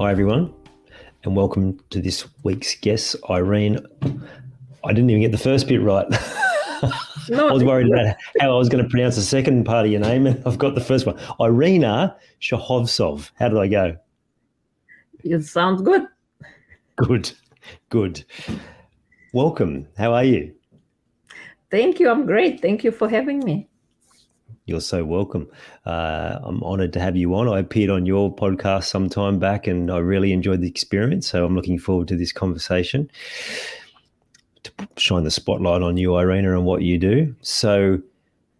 Hi, everyone, and welcome to this week's guest, Irene. I didn't even get the first bit right. No, I was worried about how I was going to pronounce the second part of your name, and I've got the first one. Irina Shehovsov. How did I go? It sounds good. Good, good. Welcome. How are you? Thank you. I'm great. Thank you for having me. You're so welcome. Uh, I'm honored to have you on. I appeared on your podcast some time back and I really enjoyed the experience. So I'm looking forward to this conversation to shine the spotlight on you, Irina, and what you do. So,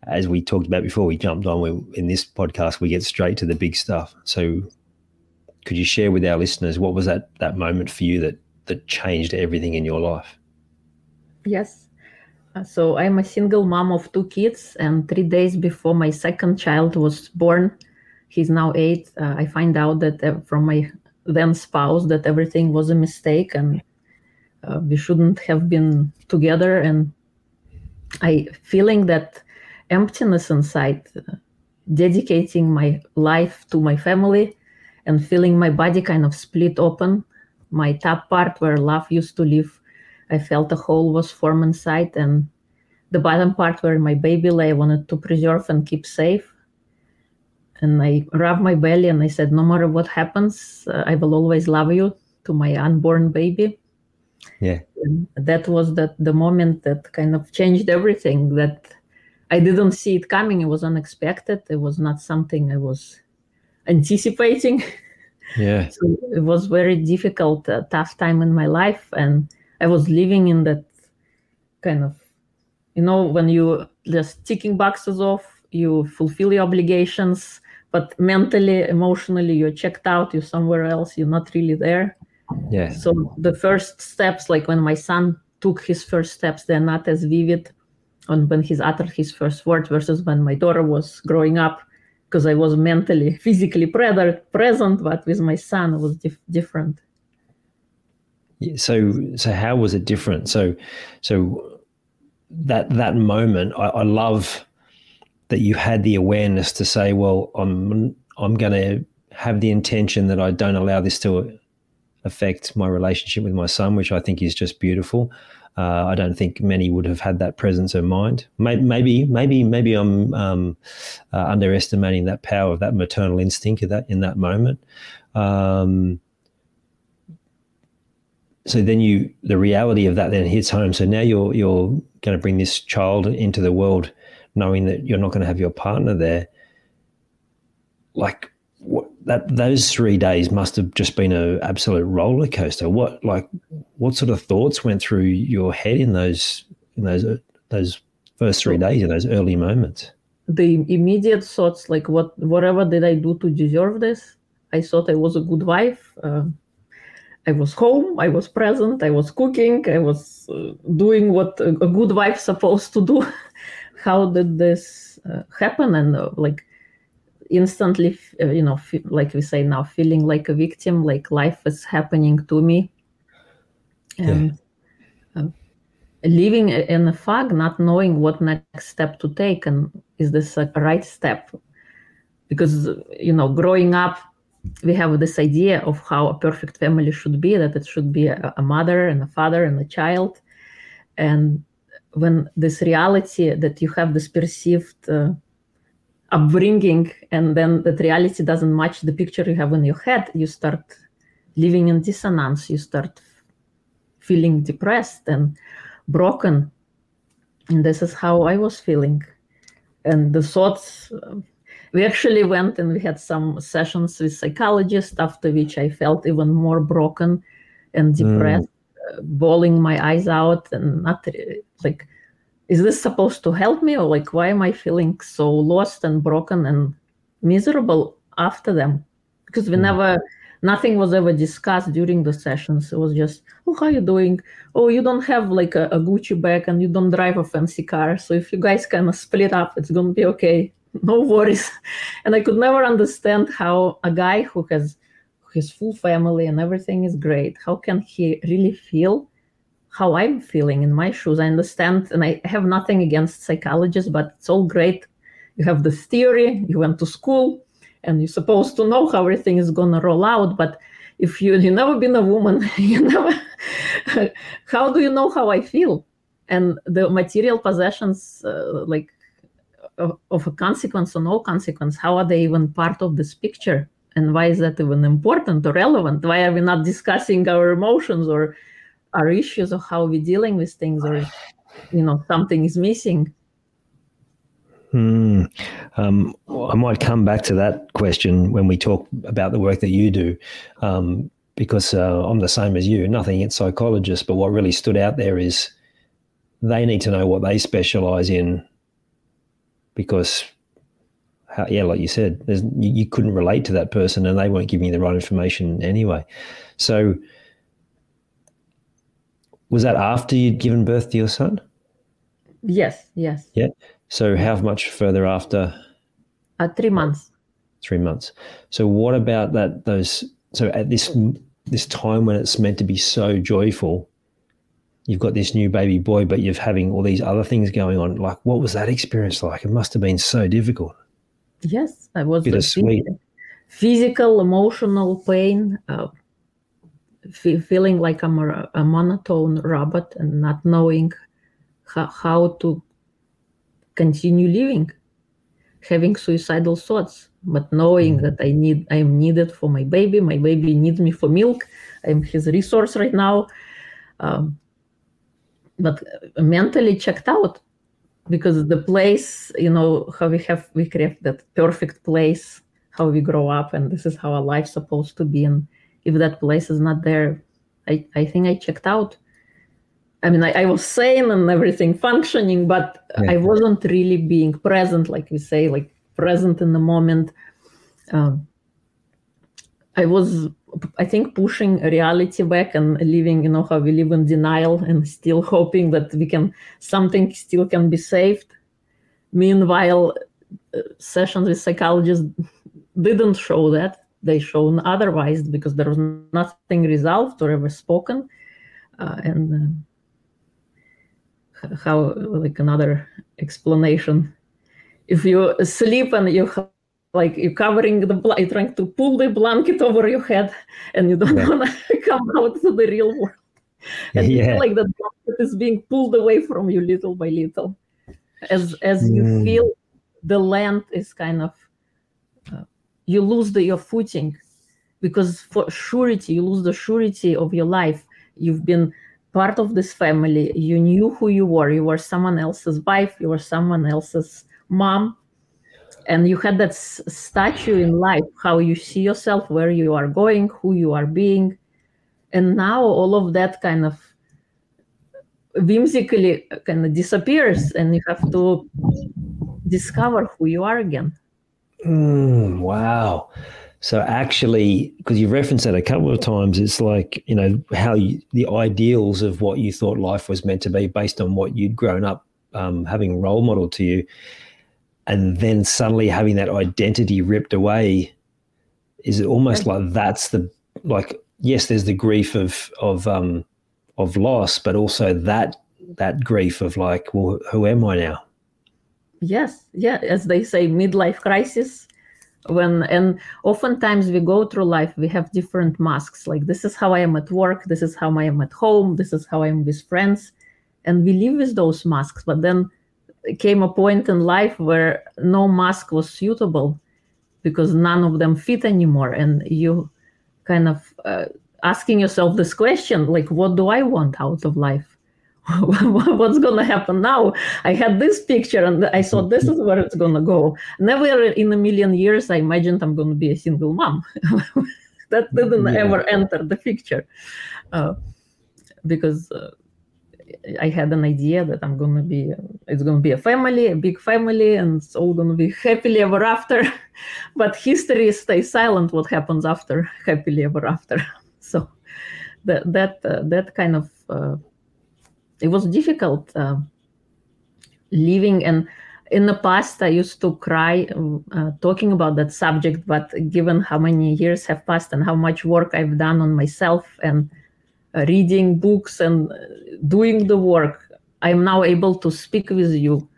as we talked about before we jumped on, we, in this podcast, we get straight to the big stuff. So, could you share with our listeners what was that that moment for you that that changed everything in your life? Yes. So I'm a single mom of two kids, and three days before my second child was born, he's now eight. Uh, I find out that uh, from my then spouse that everything was a mistake and uh, we shouldn't have been together. And I feeling that emptiness inside, uh, dedicating my life to my family, and feeling my body kind of split open. My top part where love used to live I felt a hole was formed inside, and the bottom part where my baby lay, I wanted to preserve and keep safe. And I rubbed my belly and I said, No matter what happens, uh, I will always love you to my unborn baby. Yeah. And that was that the moment that kind of changed everything that I didn't see it coming. It was unexpected. It was not something I was anticipating. Yeah. so it was very difficult, uh, tough time in my life. And I was living in that kind of, you know, when you just ticking boxes off, you fulfill your obligations, but mentally, emotionally, you're checked out, you're somewhere else, you're not really there. Yeah. So the first steps, like when my son took his first steps, they're not as vivid on when he's uttered his first word versus when my daughter was growing up because I was mentally, physically present, but with my son it was dif- different so so how was it different so so that that moment I, I love that you had the awareness to say well i'm i'm going to have the intention that i don't allow this to affect my relationship with my son which i think is just beautiful uh, I don't think many would have had that presence of mind. Maybe, maybe, maybe I'm um, uh, underestimating that power of that maternal instinct of that in that moment. Um, so then you the reality of that then hits home. So now you're you're going to bring this child into the world knowing that you're not going to have your partner there. Like what, that those three days must have just been an absolute roller coaster. What like what sort of thoughts went through your head in those in those those first three days in those early moments? The immediate thoughts like what whatever did i do to deserve this? I thought i was a good wife uh, I was home, I was present, I was cooking, I was uh, doing what a, a, good wife's supposed to do. How did this uh, happen? And uh, like instantly, uh, you know, like we say now, feeling like a victim, like life is happening to me. And yeah. Uh, living in a fog, not knowing what next step to take, and is this a right step? Because, you know, growing up, we have this idea of how a perfect family should be that it should be a, a, mother and a father and a child. And when this reality that you have this perceived uh, upbringing and then that reality doesn't match the picture you have in your head you start living in dissonance you start feeling depressed and broken. And this is how i was feeling. And the thoughts we actually went and we had some sessions with psychologists after which i felt even more broken and depressed mm. uh, bawling my eyes out and not like is this supposed to help me or like why am i feeling so lost and broken and miserable after them? Because we mm. never nothing was ever discussed during the sessions. It was just oh how are you doing? Oh you don't have like a, a gucci bag and you don't drive a fancy car. So if you guys kind of split up it's gonna be okay no worries and i could never understand how a guy who has his full family and everything is great how can he really feel how I'm feeling in my shoes. I understand, and I have nothing against psychologists, but it's all great. You have this theory, you went to school, and you're supposed to know how everything is gonna roll out. But if you you never been a woman, you never. how do you know how I feel? And the material possessions, uh, like of, a consequence or no consequence, how are they even part of this picture? And why is that even important or relevant? Why are we not discussing our emotions or our issues of how we're dealing with things or you know something is missing Hmm. Um, I might come back to that question when we talk about the work that you do, um, because uh, I'm the same as you. Nothing against psychologists, but what really stood out there is they need to know what they specialize in, because, how, yeah, like you said, you, you couldn't relate to that person, and they weren't giving you the right information anyway. So, was that after you'd given birth to your son? Yes, yes. Yeah. So how much further after? Uh, three months. Three months. So what about that? Those. So at this this time when it's meant to be so joyful, you've got this new baby boy, but you're having all these other things going on. Like, what was that experience like? It must have been so difficult. Yes, I was bittersweet. Physical, emotional pain. Uh, feeling like I'm a, a, monotone robot and not knowing how, how to continue living, having suicidal thoughts, but knowing mm-hmm. that I need I am needed for my baby. My baby needs me for milk. I'm his resource right now. Um, but mentally checked out because the place, you know, how we have we create that perfect place, how we grow up, and this is how our life's supposed to be. And if that place is not there, I, I think I checked out. I mean, I, I was sane and everything functioning, but yeah. I wasn't really being present, like we say, like present in the moment. Um, I was, I think, pushing reality back and living, you know, how we live in denial and still hoping that we can, something still can be saved. Meanwhile, uh, sessions with psychologists didn't show that. They shown otherwise because there was nothing resolved or ever spoken. Uh, and uh, how like another explanation. If you sleep and you like you're covering the you're trying to pull the blanket over your head and you don't want to come out to the real world. And yeah. you feel like the blanket is being pulled away from you little by little. As as mm. you feel the land is kind of you lose the, your footing because for surety you lose the surety of your life. You've been part of this family. You knew who you were. You were someone else's wife. You were someone else's mom and you had that s- statue in life how you see yourself where you are going who you are being. And now all of that kind of whimsically kind of disappears and you have to discover who you are again. Mm, wow. So actually, because you've referenced that a couple of times, it's like you know how you, the ideals of what you thought life was meant to be, based on what you'd grown up um, having role model to you, and then suddenly having that identity ripped away. Is it almost like that's the like yes, there's the grief of of um, of loss, but also that that grief of like, well, who am I now? yes yeah as they say midlife crisis when and oftentimes we go through life we have different masks like this is how i am at work this is how i am at home this is how i am with friends and we live with those masks but then came a point in life where no mask was suitable because none of them fit anymore. And you kind of uh, asking yourself this question like what do i want out of life? What's going to happen now? I had this picture and i thought this is where it's going to go. Never in a million years i imagined i'm going to be a single mom. That didn't yeah. ever enter the picture. Uh, because uh, I had an idea that I'm gonna be it's gonna be a family, a big family, and it's all gonna be happily ever after. but history stays silent. What happens after happily ever after? so that that uh, that kind of uh, it was difficult uh, living and in the past i used to cry uh, talking about that subject but given how many years have passed and how much work i've done on myself and reading books and uh, doing the work, I'm now able to speak with you.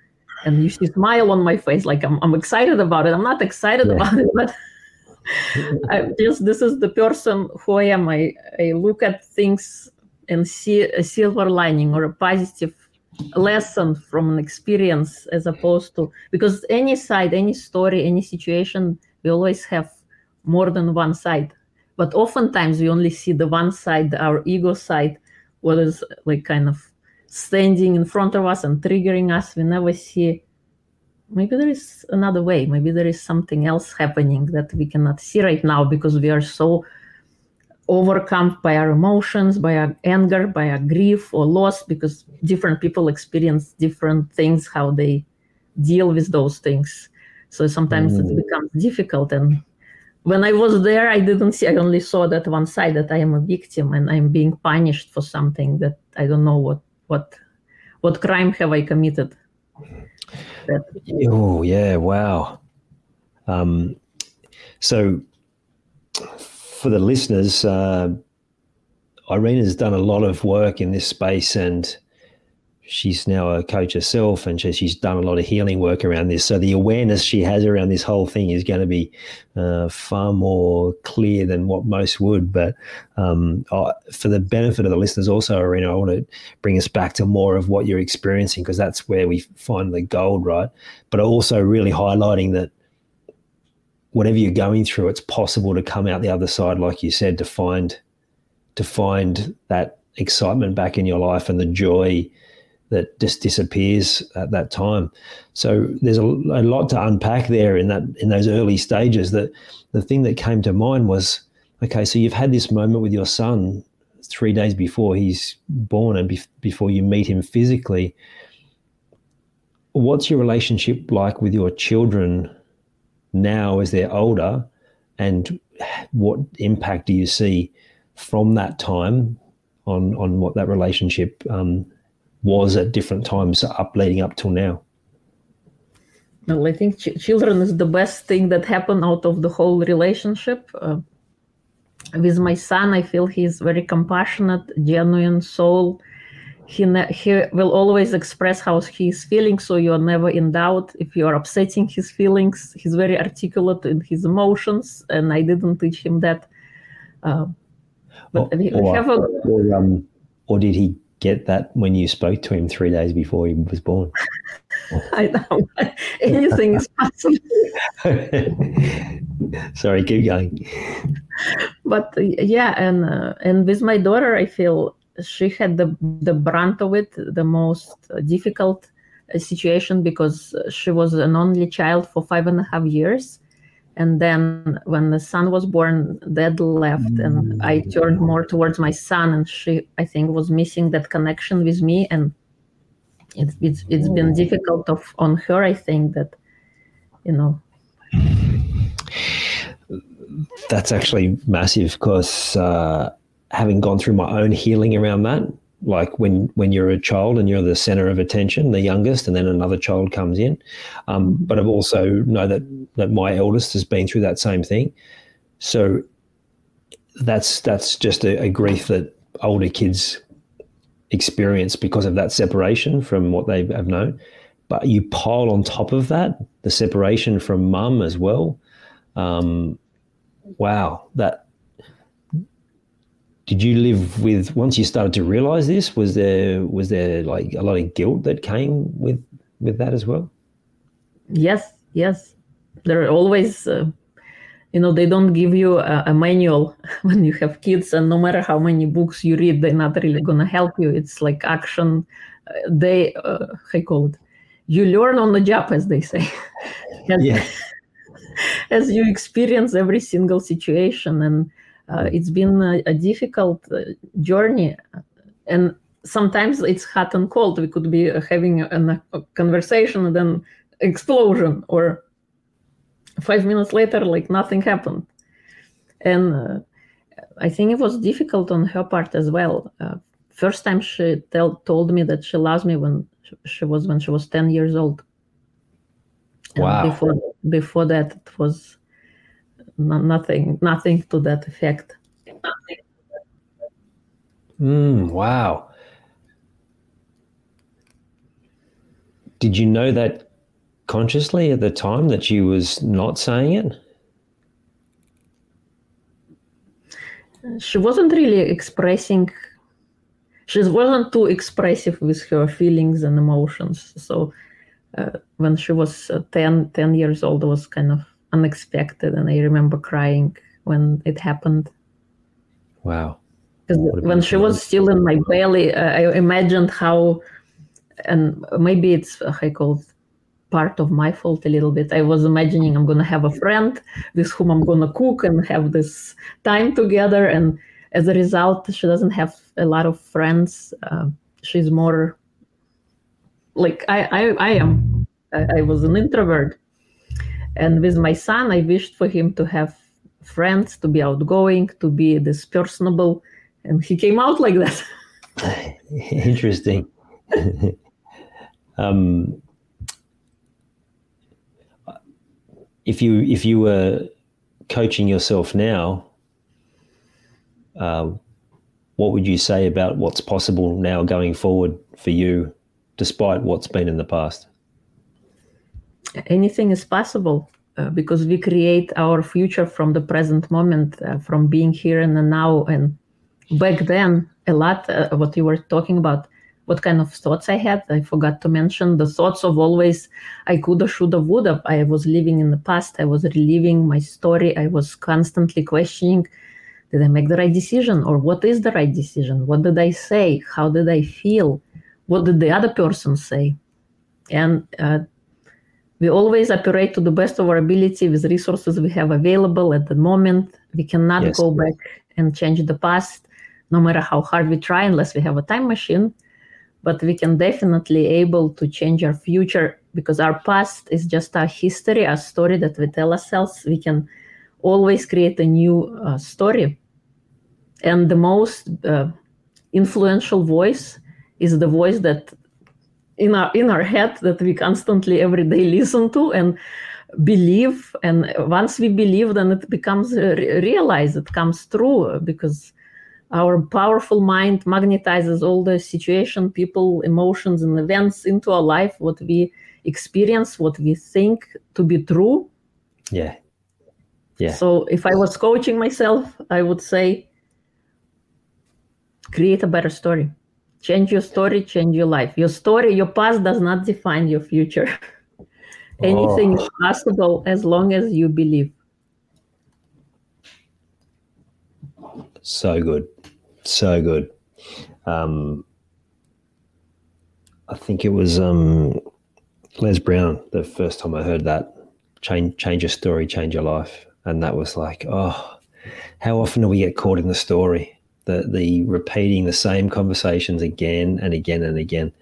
And you see smile on my face, like I'm, I'm excited about it. I'm not excited yeah. about it, but I just this is the person who I am. I, I look at things and see a silver lining or a positive lesson from an experience as opposed to because any side, any story, any situation, we always have more than one side but oftentimes we only see the one side our ego side what is like kind of standing in front of us and triggering us. We never see maybe there is another way. Maybe there is something else happening that we cannot see right now because we are so overcome by our emotions by our anger by our grief or loss because different people experience different things how they deal with those things. So sometimes mm. it becomes difficult and when I was there, I didn't see, I only saw that one side that I am a victim and I'm being punished for something that I don't know what, what, what crime have I committed. That, oh, yeah, wow. Um, so for the listeners, uh, Irene has done a lot of work in this space and she's now a coach herself and she's done a lot of healing work around this. So the awareness she has around this whole thing is going to be uh, far more clear than what most would. But um, for the benefit of the listeners, also, Irina, I want to bring us back to more of what you're experiencing because that's where we find the gold, right? But also really highlighting that whatever you're going through, it's possible to come out the other side, like you said, to find to find that excitement back in your life and the joy that just disappears at that time. So there's a, a, lot to unpack there in that in those early stages. That the thing that came to mind was, okay, so you've had this moment with your son three days before he's born and be- before you meet him physically. What's your relationship like with your children now as they're older, and what impact do you see from that time on on what that relationship um, was at different times up leading up till now? Well, I think ch- children is the best thing that happened out of the whole relationship. Uh, with my son, I feel he's very compassionate, genuine soul. He ne- he will always express how he's feeling, so you are never in doubt if you are upsetting his feelings. He's very articulate in his emotions, and I didn't teach him that. Uh, but or, we, we have a, or, um, or did he get that when you spoke to him three days before he was born? I know. Anything is possible. Sorry, keep going. But yeah, and uh, and with my daughter, I feel she had the the brunt of it, the most difficult uh, situation because she was an only child for five and a half years, and then when the son was born dad left and i turned more towards my son and she i think was missing that connection with me. And it's it's, it's been difficult of on her i think that you know. That's actually massive because uh, having gone through my own healing around that like when when you're a child and you're the center of attention, the youngest, and then another child comes in. Um, but I've also know that that my eldest has been through that same thing. So that's that's just a, a grief that older kids experience because of that separation from what they have known. But you pile on top of that the separation from mum as well. Um, wow, that did you live with once you started to realize this was there was there like a lot of guilt that came with with that as well? Yes, yes. There are always, uh, you know, they don't give you a, a, manual when you have kids, and no matter how many books you read, they're not really gonna help you. It's like action. Uh, they, uh, how you call it? You learn on the job, as they say. yeah. as you experience every single situation, and it's been a, a difficult uh, journey, and sometimes it's hot and cold. We could be having a, a conversation and then explosion, or five minutes later, like nothing happened. And uh, I think it was difficult on her part as well. Uh, first time she tell, told me that she loves me when she was when she was 10 years old. Wow. before before that, it was nothing nothing to that effect. Mm, wow. Did you know that consciously at the time that she was not saying it? She wasn't really expressing, she wasn't too expressive with her feelings and emotions. So uh, when she was uh, 10, 10 years old, it was kind of unexpected. And I remember crying when it happened. Wow. Because when she was still in my belly, uh, I imagined how and maybe it's I call part of my fault a little bit. I was imagining I'm gonna have a friend with whom I'm gonna cook and have this time together, and as a result, she doesn't have a lot of friends. Uh, she's more like I I, I am. I, I was an introvert, and with my son, I wished for him to have friends, to be outgoing, to be this personable, and he came out like that. Interesting. um, if you if you were coaching yourself now, uh, what would you say about what's possible now going forward for you, despite what's been in the past? Anything is possible uh, because we create our future from the present moment, uh, from being here and now. And back then, a lot uh, what you were talking about what kind of thoughts I had. I forgot to mention the thoughts of always I coulda, shoulda, woulda. I was living in the past. I was reliving my story. I was constantly questioning did I make the right decision or what is the right decision? What did I say? How did I feel? What did the other person say? And uh, we always operate to the best of our ability with resources we have available at the moment. We cannot yes. go back and change the past, no matter how hard we try, unless we have a time machine but we can definitely able to change our future because our past is just our history our story that we tell ourselves we can always create a new uh, story and the most uh, influential voice is the voice that in our in our head that we constantly every day listen to and believe. And once we believe then it becomes uh, realized it comes true because our powerful mind magnetizes all the situation people emotions and events into our life what we experience what we think to be true. Yeah. Yeah. So if i was coaching myself i would say create a better story change your story change your life. Your story your past does not define your future. Anything oh. is possible as long as you believe. So good. So good. Um, I think it was um, Les Brown the first time I heard that. Change change your story, change your life, and that was like, oh, how often do we get caught in the story, the the repeating the same conversations again and again and again.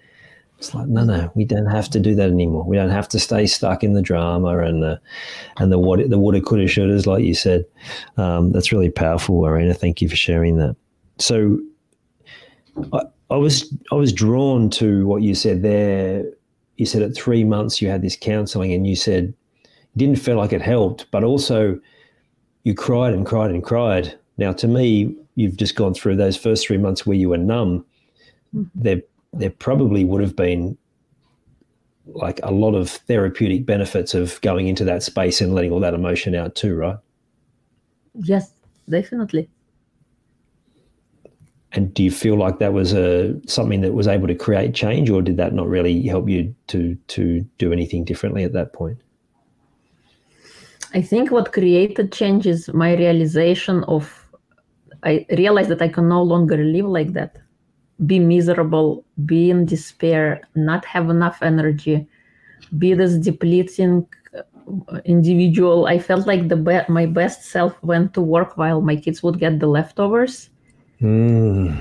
It's like no, no, we don't have to do that anymore. We don't have to stay stuck in the drama and the and the what the woulda, coulda, shouldas, like you said. Um, that's really powerful, Irina. Thank you for sharing that so I, I was I was drawn to what you said there. You said at three months you had this counselling, and you said it didn't feel like it helped, but also you cried and cried and cried. Now, to me, you've just gone through those first three months where you were numb. Mm-hmm. There, there probably would have been like a lot of therapeutic benefits of going into that space and letting all that emotion out too, right? Yes, definitely. and do you feel like that was a something that was able to create change, or did that not really help you to to do anything differently at that point? I think what created change is my realization of I realized that I can no longer live like that, be miserable, be in despair, not have enough energy, be this depleting uh, individual. I felt like the be- my best self went to work while my kids would get the leftovers. Mm.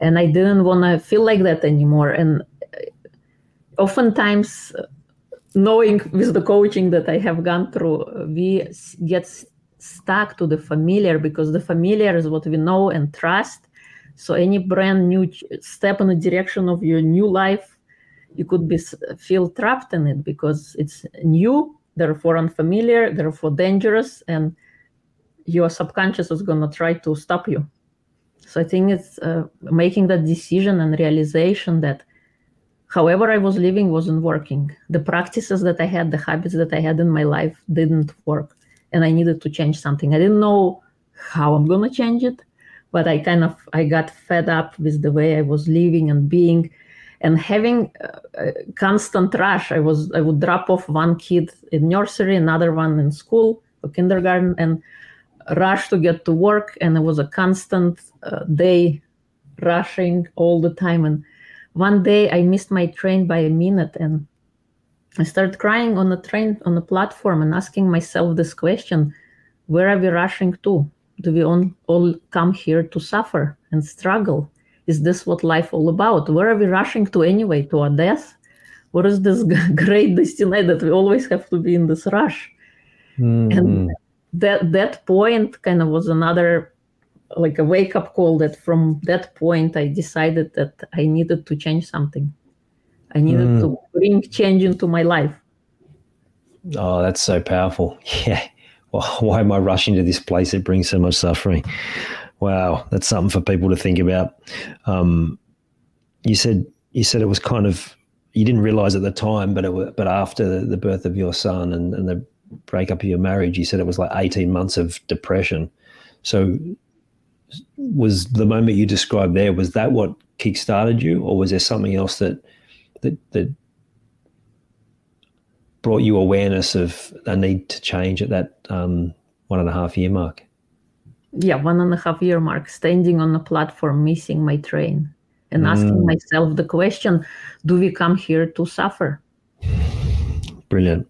And I didn't want to feel like that anymore. And uh, oftentimes, uh, knowing with the coaching that I have gone through, we get stuck to the familiar because the familiar is what we know and trust. So any brand new step in the direction of your new life, you could be feel trapped in it because it's new, therefore unfamiliar, therefore dangerous, and your subconscious is gonna try to stop you. So I think it's uh, making that decision and realization that however I was living wasn't working. The practices that I had, the habits that I had in my life didn't work and I needed to change something. I didn't know how I'm going to change it, but I kind of I got fed up with the way I was living and being and having a constant rush. I was I would drop off one kid in nursery, another one in school or kindergarten and rush to get to work and it was a constant uh, day rushing all the time and one day I missed my train by a minute and I started crying on the train on the platform and asking myself this question where are we rushing to? Do we all, all come here to suffer and struggle? Is this what life all about? Where are we rushing to anyway? To our death? What is this great destiny that we always have to be in this rush? Mm-hmm. And that that point kind of was another like a wake up call that from that point I decided that I needed to change something. I needed mm. to bring change into my life. Oh, that's so powerful. Yeah. Well, why am I rushing to this place that brings so much suffering? Wow, that's something for people to think about. Um, you said you said it was kind of you didn't realize at the time, but it was, but after the birth of your son and, and the breakup of your marriage, you said it was like eighteen months of depression. So, was the moment you described there was that what kickstarted you, or was there something else that that that brought you awareness of a need to change at that um, one and a half year mark? Yeah, one and a half year mark, standing on the platform, missing my train, and mm. asking myself the question do we come here to suffer? Brilliant.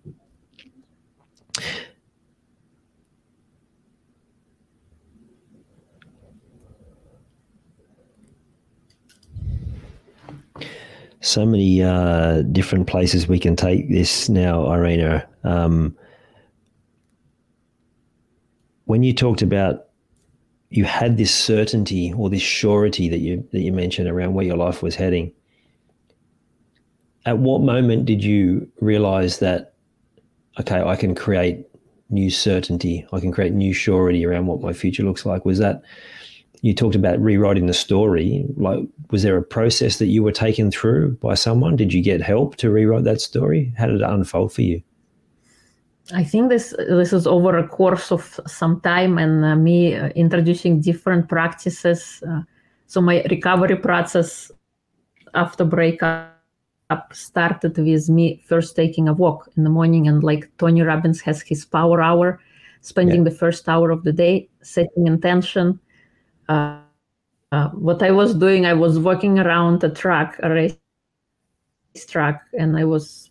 So many uh, different places we can take this now, Irina. Um, when you talked about you had this certainty or this surety that you that you mentioned around where your life was heading. At what moment did you realize that okay, I can create new certainty, I can create new surety around what my future looks like? Was that you talked about rewriting the story. Like, was there a process that you were taken through by someone? Did you get help to rewrite that story? How did it unfold for you? I think this this is over a course of some time and uh, me uh, introducing different practices. Uh, so my recovery process after breakup started with me first taking a walk in the morning and like Tony Robbins has his power hour, spending yeah. the first hour of the day setting intention uh, uh, what I was doing, I was walking around a track, a race track, and I was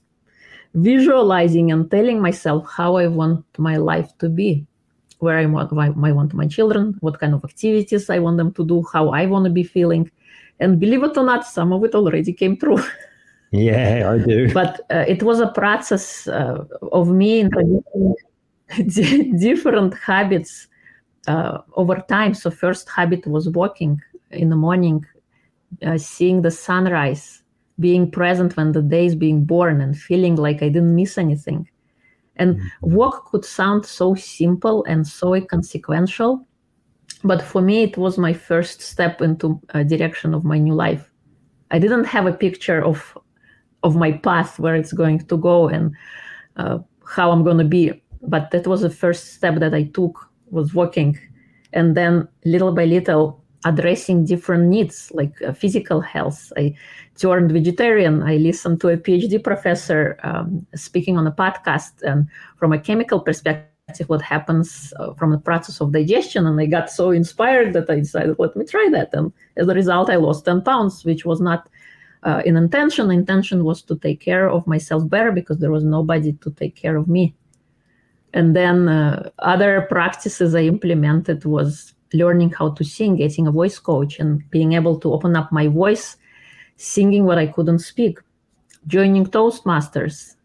visualizing and telling myself how I want my life to be, where I want, I want my children, what kind of activities I want them to do, how I want to be feeling. And believe it or not, some of it already came true. Yeah, I do. but uh, it was a process uh, of me introducing different habits uh, over time. So first habit was walking in the morning, uh, seeing the sunrise, being present when the day is being born, and feeling like I didn't miss anything. And mm-hmm. walk could sound so simple and so inconsequential, but for me it was my first step into a direction of my new life. I didn't have a picture of of my path where it's going to go and uh, how I'm going to be, but that was the first step that I took was working and then little by little addressing different needs like uh, physical health. I turned vegetarian. I listened to a PhD professor um, speaking on a podcast, and from a chemical perspective, what happens uh, from the process of digestion. And I got so inspired that I decided, let me try that. And as a result, I lost 10 pounds, which was not uh, in intention. Intention was to take care of myself better because there was nobody to take care of me. And then uh, other practices I implemented was learning how to sing, getting a voice coach, and being able to open up my voice, singing what I couldn't speak, joining Toastmasters,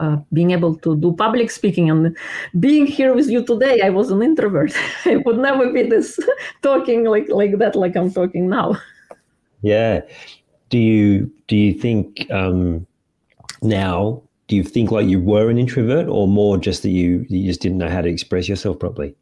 uh, being able to do public speaking and being here with you today i was an introvert. I would never be this talking like like that like i'm talking now. Yeah. Do you do you think um, now do you think like you were an introvert or more just that you you just didn't know how to express yourself properly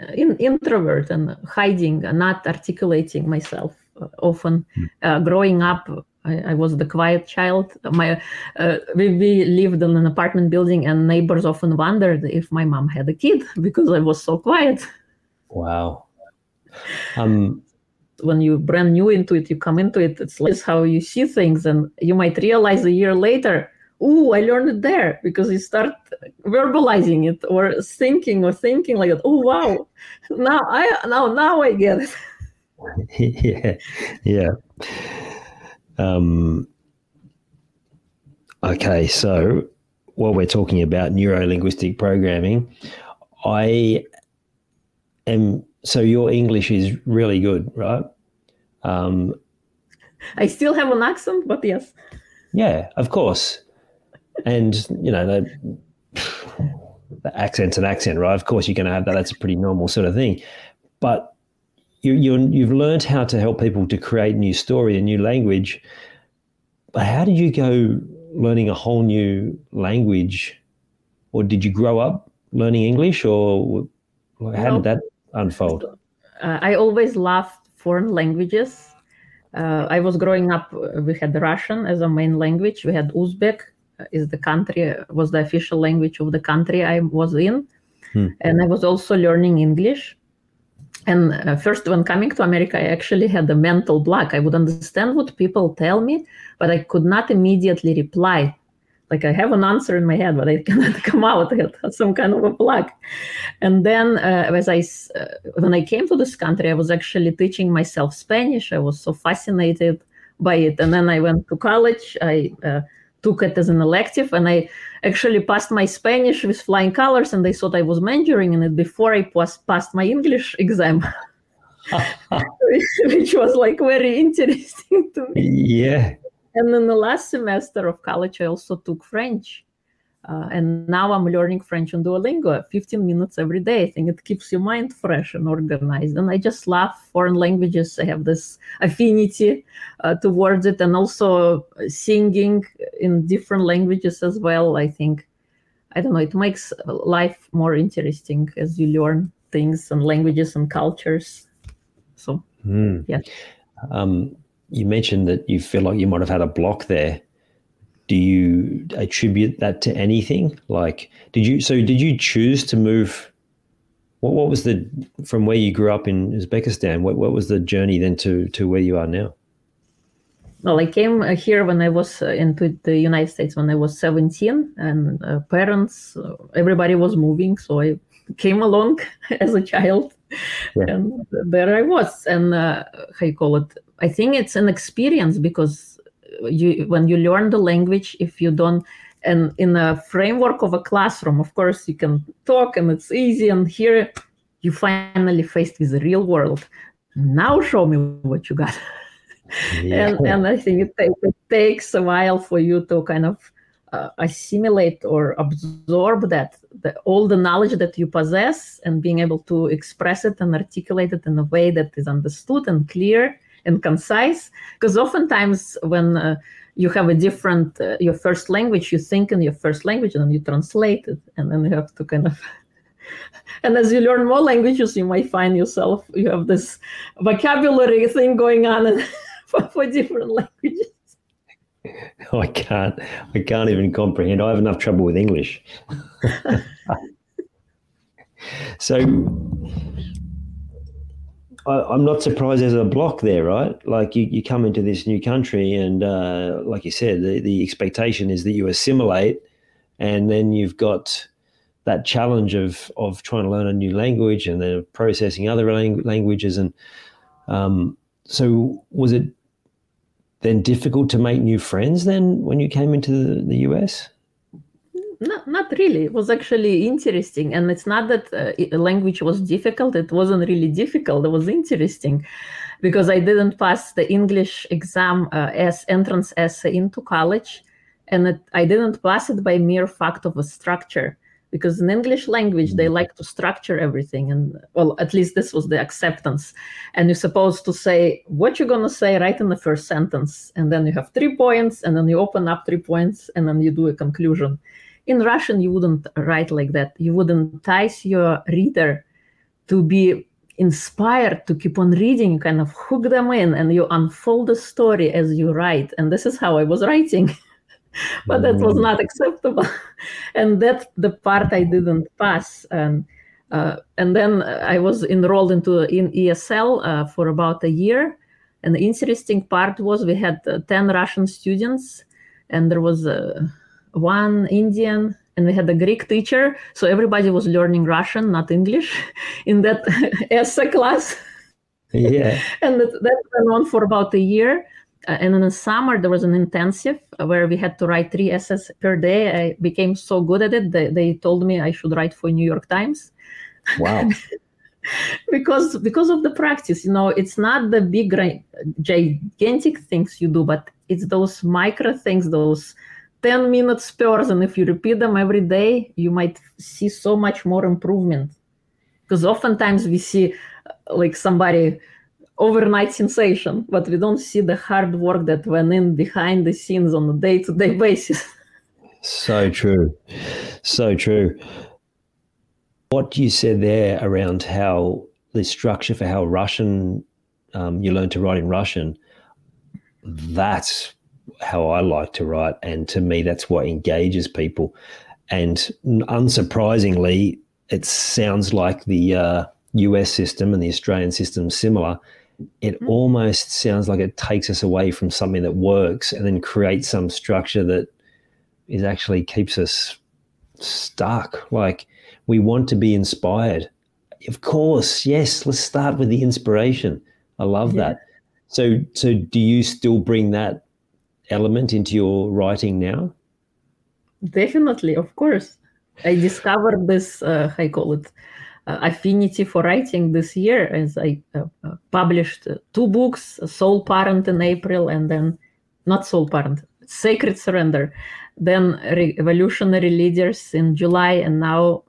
uh, in, introvert and hiding and not articulating myself uh, often hmm. uh, growing up I, I, was the quiet child. My uh, we, we lived in an apartment building, and neighbors often wondered if my mom had a kid because I was so quiet. Wow. Um, when you brand new into it, you come into it. It's like how you see things, and you might realize a year later, "Oh, I learned it there," because you start verbalizing it or thinking or thinking like, "Oh, wow, now I now now I get it." yeah, yeah. Um, okay, so while we're talking about neuro linguistic programming, I am so your English is really good, right? Um, I still have an accent, but yes. Yeah, of course. And you know the, the accent's an accent, right? Of course, you're going to have that. That's a pretty normal sort of thing. But you, you you've learned how to help people to create a new story and new language. But how did you go learning a whole new language, or did you grow up learning English, or how did that unfold? Uh, I always loved foreign languages. Uh, I was growing up. We had Russian as a main language. We had Uzbek uh, is the country was the official language of the country I was in, hmm. and I was also learning English and uh, first when coming to america i actually had a mental block i would understand what people tell me but i could not immediately reply like i have an answer in my head but i cannot come out i had some kind of a block and then uh, as i uh, when i came to this country i was actually teaching myself spanish i was so fascinated by it and then i went to college i uh, took it as an elective and i actually passed my Spanish with flying colors, and they thought I was majoring in it before I pas- passed my English exam. which was like very interesting to me. Yeah. And in the last semester of college, I also took French. Uh, and now I'm learning French on Duolingo, 15 minutes every day. I think it keeps your mind fresh and organized. And I just love foreign languages. I have this affinity uh, towards it, and also singing in different languages as well. I think, I don't know, it makes life more interesting as you learn things and languages and cultures. So, mm. yeah. Um, you mentioned that you feel like you might have had a block there do you attribute that to anything? Like, did you, so did you choose to move? What, what was the, from where you grew up in Uzbekistan, what, what was the journey then to, to where you are now? Well, I came here when I was uh, into the United States when I was 17, and uh, parents, uh, everybody was moving. So I came along as a child, yeah. and there I was. And uh, how you call it? I think it's an experience because you when you learn the language if you don't and in a framework of a classroom of course you can talk and it's easy and here you finally faced with the real world now show me what you got yeah. and, and i think it, it, takes a while for you to kind of uh, assimilate or absorb that the, all the knowledge that you possess and being able to express it and articulate it in a way that is understood and clear and concise. Because oftentimes when uh, you have a different uh, your first language you think in your first language and you translate it and then you have to kind of and as you learn more languages you might find yourself you have this vocabulary thing going on for, for different languages I can't. I can't even comprehend. I have enough trouble with English. so, I, am not surprised there's a block there, right? Like you, you come into this new country, and uh, like you said, the, the expectation is that you assimilate, and then you've got that challenge of of trying to learn a new language and then processing other lang- languages. And um, so, was it then difficult to make new friends then when you came into the, the US? Not, not really. It was actually interesting. And it's not that uh, language was difficult. It wasn't really difficult. It was interesting because I didn't pass the English exam uh, as entrance essay into college. And it, I didn't pass it by mere fact of a structure because in english language they mm. like to structure everything and well at least this was the acceptance and you're supposed to say what you're going to say right in the first sentence and then you have three points and then you open up three points and then you do a conclusion in Russian, you wouldn't write like that. You would entice your reader to be inspired to keep on reading, you kind of hook them in and you unfold the story as you write. And this is how I was writing. but that was not acceptable. and that's the part I didn't pass. And uh, and then I was enrolled into in ESL uh, for about a year. And the interesting part was we had uh, 10 Russian students, and there was a one Indian, and we had a Greek teacher. So everybody was learning Russian, not English, in that essay class. Yeah. and that, that, went on for about a year. Uh, and in the summer, there was an intensive where we had to write three essays per day. I became so good at it. They, they told me I should write for New York Times. Wow. because because of the practice you know it's not the big gigantic things you do but it's those micro things those 10 minute spurs and if you repeat them every day you might see so much more improvement because oftentimes we see uh, like somebody overnight sensation but we don't see the hard work that went in behind the scenes on a day-to-day basis so true so true what you said there around how the structure for how russian um, you learn to write in russian that's how I like to write. And to me, that's what engages people. And unsurprisingly, it sounds like the uh, US system and the Australian system similar. It mm-hmm. almost sounds like it takes us away from something that works and then creates some structure that is actually keeps us stuck. Like we want to be inspired. Of course, yes, let's start with the inspiration. I love yeah. that. So so do you still bring that element into your writing now? Definitely, of course. I discovered this, uh, I call it, affinity for writing this year as I uh, uh published two books, Soul Parent in April, and then not Soul Parent, Sacred Surrender, then Revolutionary Leaders in July, and now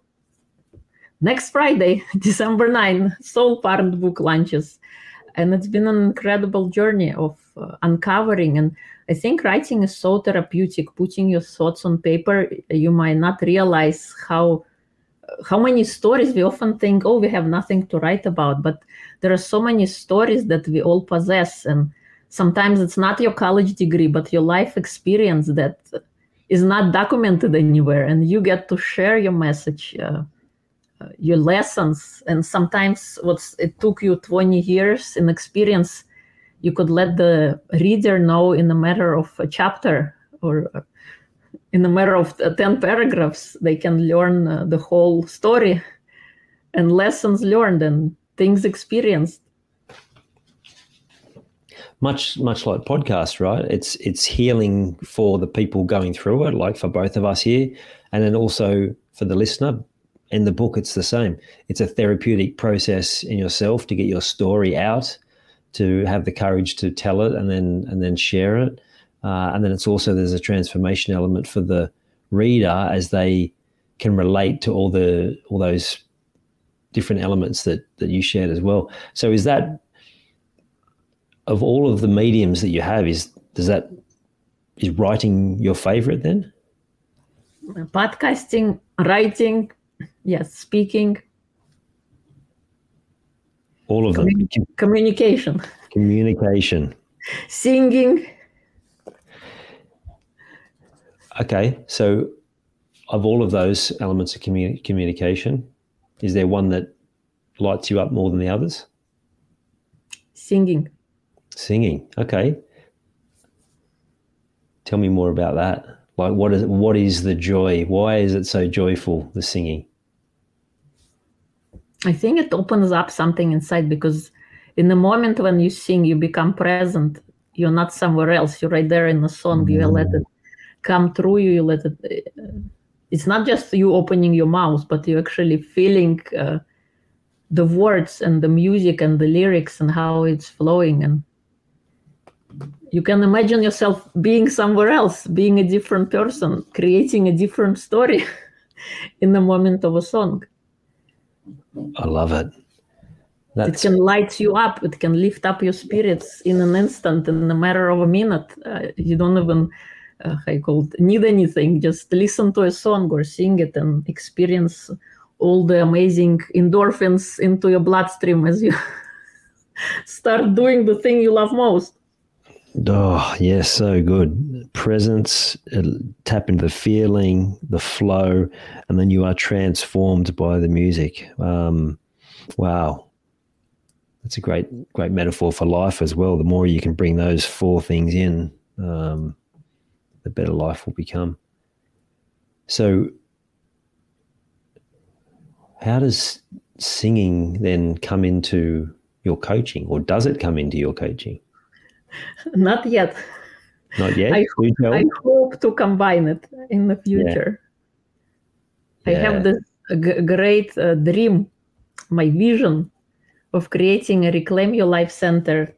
next Friday, December 9, Soul Parent book launches. And it's been an incredible journey of uh, uncovering and I think writing is so therapeutic. Putting your thoughts on paper, you might not realize how how many stories we often think, oh, we have nothing to write about, but there are so many stories that we all possess, and sometimes it's not your college degree, but your life experience that is not documented anywhere, and you get to share your message. Uh, uh, your lessons and sometimes what's it took you 20 years in experience you could let the reader know in a matter of a chapter or in a matter of 10 paragraphs they can learn uh, the whole story and lessons learned and things experienced. Much much like podcast right? It's it's healing for the people going through it like for both of us here and then also for the listener. In the book it's the same. It's a therapeutic process in yourself to get your story out to have the courage to tell it and then and then share it. Uh, and then it's also there's a transformation element for the reader as they can relate to all the all those different elements that that you shared as well. So is that of all of the mediums that you have is does that is writing your favorite then? Podcasting, writing, yes, speaking, all of them. communication. Communication. Singing. Okay, so of all of those elements of communi- communication, is there one that lights you up more than the others? singing. Singing. Okay. Tell me more about that. Like, what is what is the joy? Why is it so joyful? The singing. I think it opens up something inside because in the moment when you sing, you become present. You're not somewhere else. You're right there in the song. You let it come through you. You let it. Uh, it's not just you opening your mouth, but you actually feeling uh, the words and the music and the lyrics and how it's flowing and you can imagine yourself being somewhere else being a different person creating a different story in the moment of a song i love it That's... it can light you up it can lift up your spirits in an instant in a matter of a minute uh, you don't even uh, I call it, need anything just listen to a song or sing it and experience all the amazing endorphins into your bloodstream as you start doing the thing you love most. Oh, yes, so good. Presence, uh, tap into the feeling, the flow, and then you are transformed by the music. Um, wow. That's a great, great metaphor for life as well. The more you can bring those four things in, um, the better life will become. So, how does singing then come into your coaching, or does it come into your coaching? Not yet. Not yet. I, I hope to combine it in the future. Yeah. I have this g- great uh, dream, my vision of creating a Reclaim Your Life Center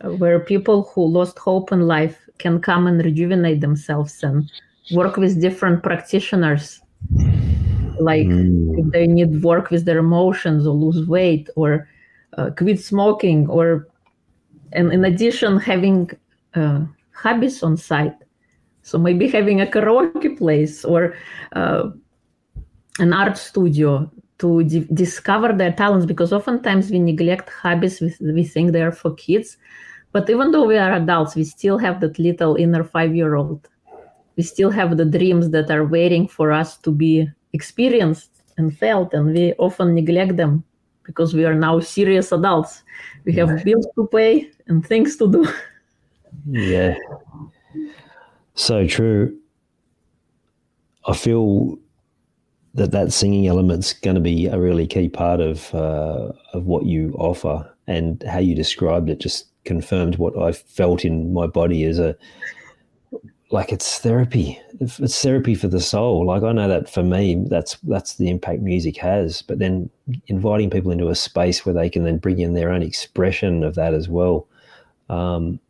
uh, where people who lost hope in life can come and rejuvenate themselves and work with different practitioners like mm. if they need work with their emotions or lose weight or uh, quit smoking or and in addition having uh, hobbies on site so maybe having a karaoke place or uh, an art studio to di- discover their talents because oftentimes we neglect hobbies we, we think they are for kids but even though we are adults we still have that little inner five year old we still have the dreams that are waiting for us to be experienced and felt, and we often neglect them because we are now serious adults. We have yeah. bills to pay and things to do. yeah. So true. I feel that that singing element's going to be a really key part of uh, of what you offer, and how you described it just confirmed what I felt in my body as a like it's therapy. It's therapy for the soul. Like I know that for me, that's that's the impact music has. But then inviting people into a space where they can then bring in their own expression of that as well. Um,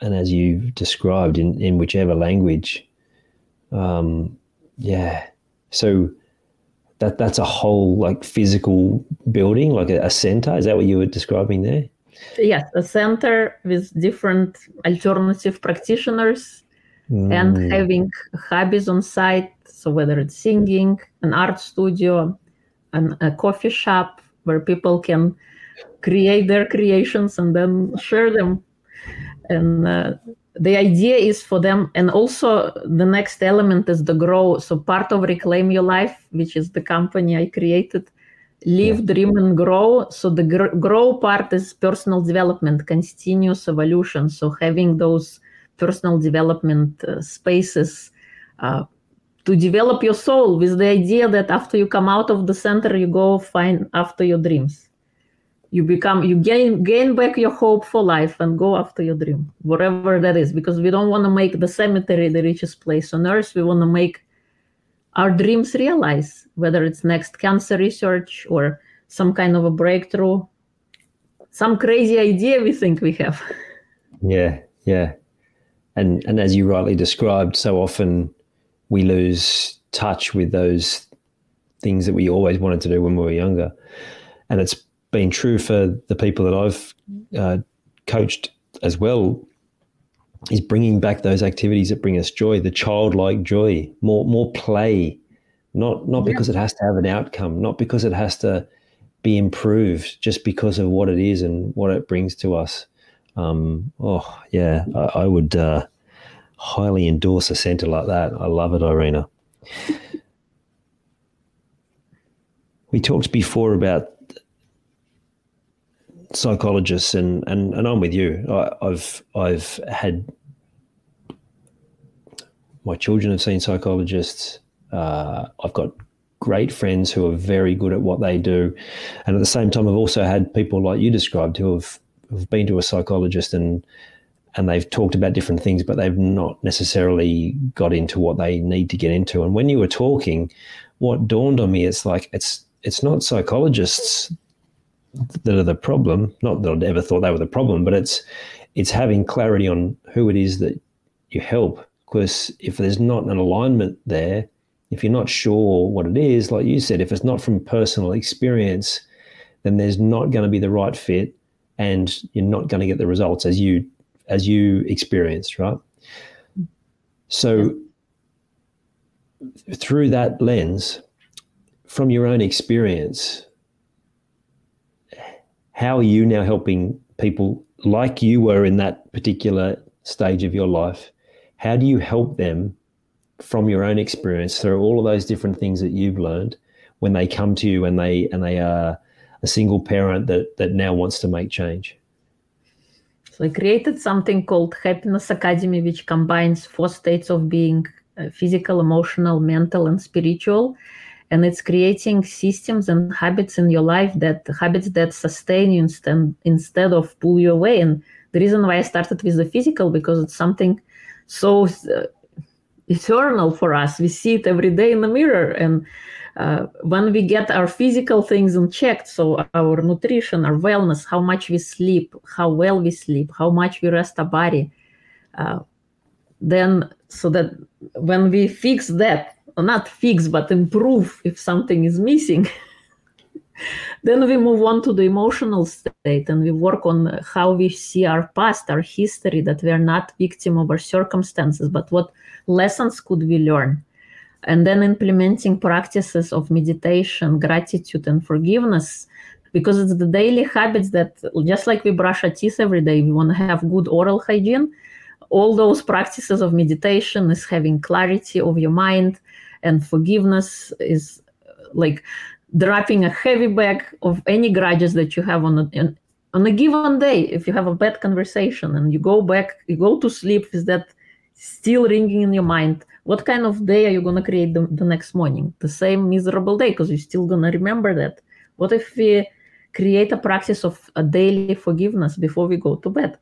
and as you described in in whichever language, um, yeah. So that that's a whole like physical building, like a, a center. Is that what you were describing there? Yes, a center with different alternative practitioners mm. and having hobbies on site. So whether it's singing, an art studio, an, a coffee shop where people can create their creations and then share them. And uh, the idea is for them, and also the next element is the grow. So part of Reclaim Your Life, which is the company I created, live, yeah. dream, and grow. So the gr- grow part is personal development, continuous evolution. So having those personal development uh, spaces uh, to develop your soul with the idea that after you come out of the center you go find after your dreams you become you gain gain back your hope for life and go after your dream whatever that is because we don't want to make the cemetery the richest place on earth we want to make our dreams realize whether it's next cancer research or some kind of a breakthrough some crazy idea we think we have yeah yeah and and as you rightly described, so often we lose touch with those things that we always wanted to do when we were younger, and it's been true for the people that I've uh, coached as well. Is bringing back those activities that bring us joy, the childlike joy, more more play, not not because it has to have an outcome, not because it has to be improved, just because of what it is and what it brings to us. Um, oh yeah, I, I would uh, highly endorse a center like that. I love it, Irina. we talked before about psychologists, and and and I'm with you. I, I've I've had my children have seen psychologists. Uh, I've got great friends who are very good at what they do, and at the same time, I've also had people like you described who have, have been to a psychologist and and they've talked about different things, but they've not necessarily got into what they need to get into. And when you were talking, what dawned on me is like it's it's not psychologists that are the problem. Not that I'd ever thought they were the problem, but it's it's having clarity on who it is that you help. Because if there's not an alignment there, if you're not sure what it is, like you said, if it's not from personal experience, then there's not going to be the right fit, and you're not going to get the results as you as you experienced, right? So through that lens, from your own experience, how are you now helping people like you were in that particular stage of your life? How do you help them from your own experience through all of those different things that you've learned when they come to you and they and they are a single parent that that now wants to make change? So I created something called Happiness Academy, which combines four states of being uh, physical, emotional, mental, and spiritual and it's creating systems and habits in your life that habits that sustain you instead instead of pull you away. And the reason why i started with the physical because it's something so uh, eternal for us. We see it every day in the mirror. And uh, when we get our physical things unchecked so our nutrition our wellness how much we sleep how well we sleep how much we rest our body uh, then so that when we fix that not fix but improve if something is missing. Then we move on to the emotional state and we work on how we see our past our history that we are not victim of our circumstances but what lessons could we learn? And then implementing practices of meditation gratitude and forgiveness because it's the daily habits that just like we brush our teeth every day we want to have good oral hygiene all those practices of meditation is having clarity of your mind and forgiveness is uh, like dropping a heavy bag of any grudges that you have on a, on a given day. If you have a bad conversation and you go back you go to sleep with that still ringing in your mind? What kind of day are you going to create the, the next morning? The same miserable day because you're still going to remember that. What if we create a practice of a daily forgiveness before we go to bed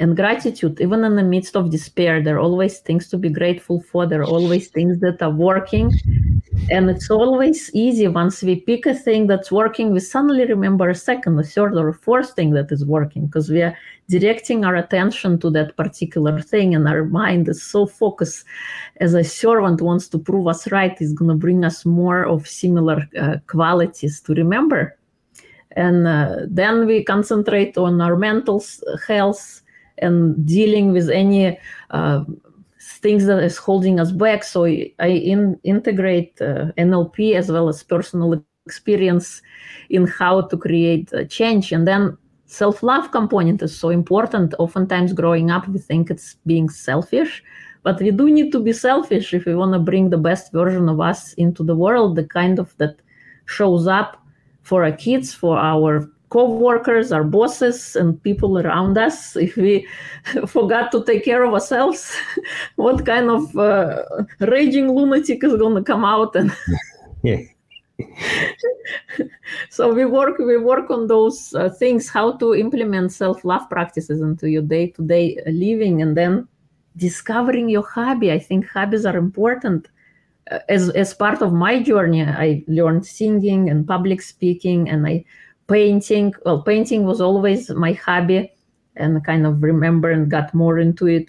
and gratitude even in the midst of despair there are always things to be grateful for. There are always things that are working. And it's always easy once we pick a thing that's working we suddenly remember a second a third or a fourth thing that is working because we are directing our attention to that particular thing and our mind is so focused. As a servant wants to prove us right is going to bring us more of similar uh, qualities to remember. And uh, then we concentrate on our mental health and dealing with any uh, things that is holding us back. So I in, integrate uh, NLP as well as personal experience in how to create change. And then self-love component is so important. Oftentimes growing up, we think it's being selfish, but we do need to be selfish if we want to bring the best version of us into the world, the kind of that shows up for our kids, for our co-workers, our bosses, and people around us. If we forgot to take care of ourselves, what kind of uh, raging lunatic is going to come out and? yeah. so we work we work on those uh, things how to implement self-love practices into your day-to-day living and then discovering your hobby i think hobbies are important uh, as as part of my journey i learned singing and public speaking and i painting well painting was always my hobby and kind of remember and got more into it.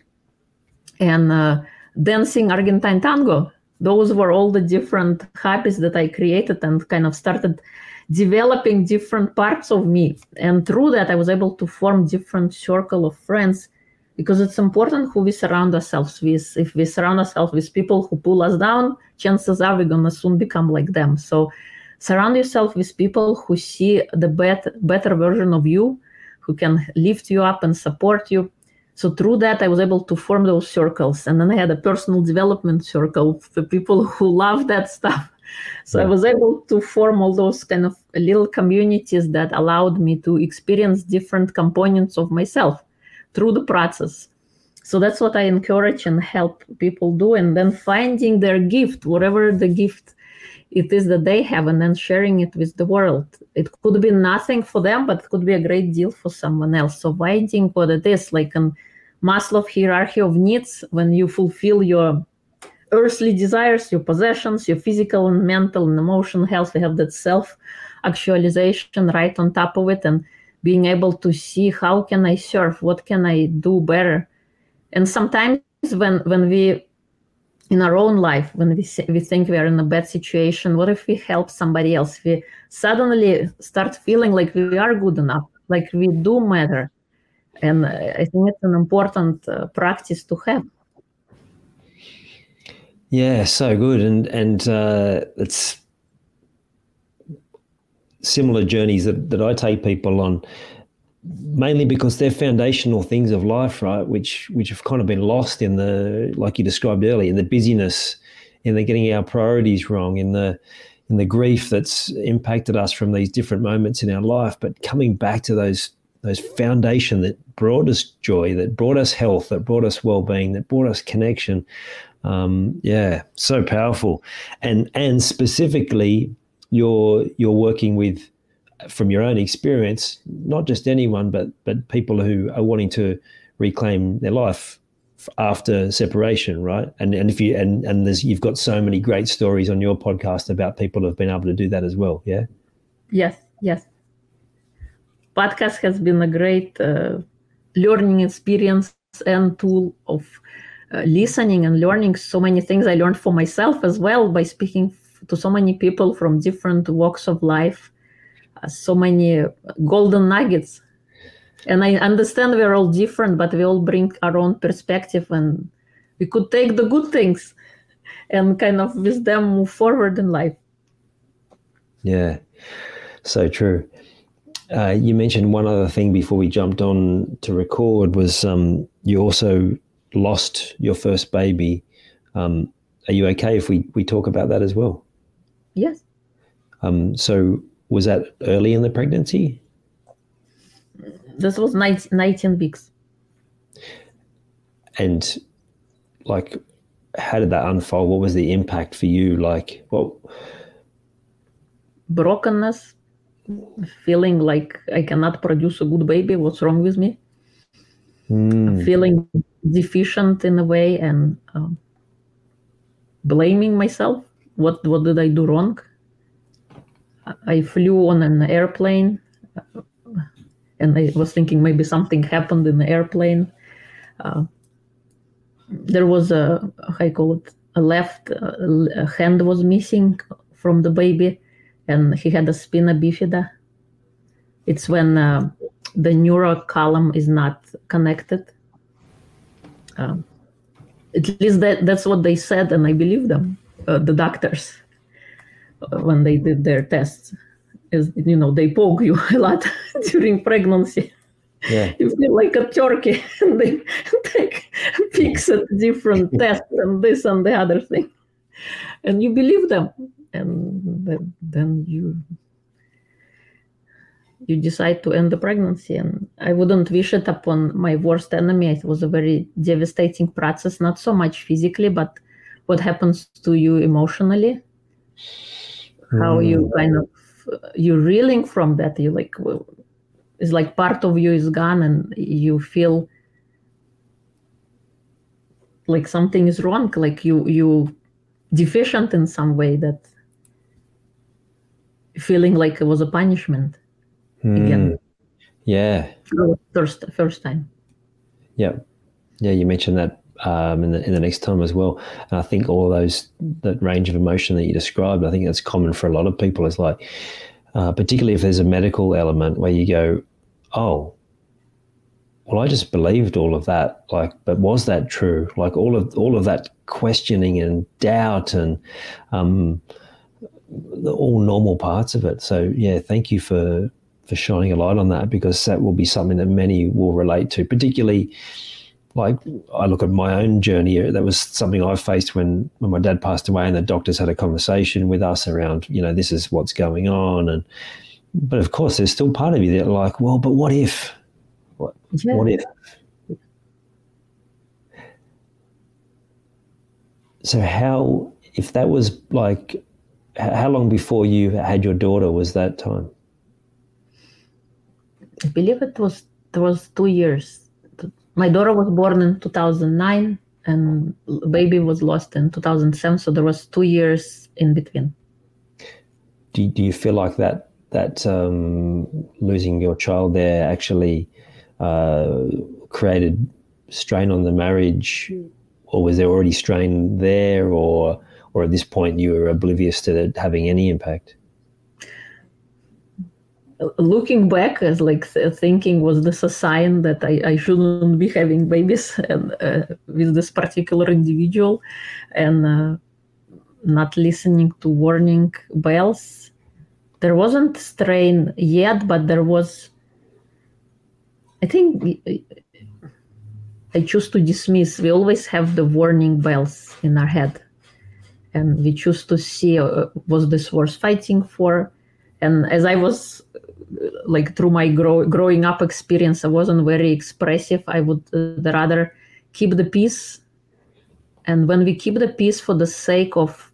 And uh, dancing argentine tango those were all the different hobbies that i created and kind of started developing different parts of me. And through that i was able to form different circle of friends because it's important who we surround ourselves with. If we surround ourselves with people who pull us down chances are we're to soon become like them. So surround yourself with people who see the better better version of you who can lift you up and support you so through that i was able to form those circles and then i had a personal development circle for people who love that stuff So yeah. I was able to form all those kind of little communities that allowed me to experience different components of myself through the process. So that's what I encourage and help people do. And then finding their gift, whatever the gift it is that they have, and then sharing it with the world. It could be nothing for them, but it could be a great deal for someone else. So finding what it is, like an Maslow hierarchy of needs, when you fulfill your earthly desires, your possessions, your physical and mental and emotional health. We have that self actualization right on top of it and being able to see how can I serve, what can I do better. And sometimes when when we in our own life, when we, we think we are in a bad situation, what if we help somebody else? We suddenly start feeling like we are good enough, like we do matter. And I think it's an important uh, practice to have. Yeah, so good, and and uh, it's similar journeys that, that I take people on, mainly because they're foundational things of life, right? Which which have kind of been lost in the, like you described earlier, in the busyness, in the getting our priorities wrong, in the in the grief that's impacted us from these different moments in our life. But coming back to those those foundation that brought us joy, that brought us health, that brought us well being, that brought us connection um, yeah, so powerful, and and specifically, you're you're working with from your own experience, not just anyone, but but people who are wanting to reclaim their life after separation, right? And and if you and and there's you've got so many great stories on your podcast about people who've been able to do that as well. Yeah. Yes. Yes. Podcast has been a great uh, learning experience and tool of uh, listening and learning so many things I learned for myself as well by speaking to so many people from different walks of life, so many golden nuggets. And I understand we're all different, but we all bring our own perspective, and we could take the good things and kind of with them move forward in life. Yeah, so true. Uh, you mentioned one other thing before we jumped on to record was um, you also lost your first baby. Um, are you okay if we, we talk about that as well? Yes. Um, so was that early in the pregnancy? This was 19, 19 weeks. And like, how did that unfold? What was the impact for you? Like, what? Brokenness, feeling like I cannot produce a good baby. What's wrong with me? Mm. Feeling deficient in a way and um, blaming myself. What what did I do wrong? I flew on an airplane, and I was thinking maybe something happened in the airplane. Uh, there was a I call it a left uh, hand was missing from the baby, and he had a spina bifida. It's when uh, the neural column is not connected um, at least that that's what they said, and I believe them, uh, the doctors, when they did their tests. Is you know they poke you a lot during pregnancy. Yeah. You feel like a turkey, and they take picks at different tests and this and the other thing, and you believe them, and then, then you you decide to end the pregnancy and i wouldn't wish it upon my worst enemy it was a very devastating process not so much physically but what happens to you emotionally mm. how you hmm. kind of you're reeling from that you like it's like part of you is gone and you feel like something is wrong like you you deficient in some way that feeling like it was a punishment mm. again. Yeah. First, first time. Yeah. Yeah, you mentioned that um, in the in the next time as well. And I think all those that range of emotion that you described, I think that's common for a lot of people. Is like, uh, particularly if there's a medical element where you go, oh, well, I just believed all of that. Like, but was that true? Like all of all of that questioning and doubt and um, all normal parts of it. So yeah, thank you for for shining a light on that because that will be something that many will relate to, particularly like I look at my own journey. That was something I faced when when my dad passed away, and the doctors had a conversation with us around, you know, this is what's going on, and but of course, there's still part of you that like, well, but what if? What, yeah. what if? So how, if that was like, how long before you had your daughter was that time? I believe it was it was two years. My daughter was born in 2009 and baby was lost in 2007 so there was two years in between. Do, do you feel like that that um, losing your child there actually uh, created strain on the marriage? Or was there already strain there or or at this point you were oblivious to having any impact looking back as like thinking was this a sign that I, I shouldn't be having babies and uh, with this particular individual? And uh, not listening to warning bells? There wasn't strain yet but there was i think i choose to dismiss. We always have the warning bells in our head. And we choose to see uh, was this worth fighting for? And as i was like through my grow, growing up experience i wasn't very expressive. I would uh, rather keep the peace. And when we keep the peace for the sake of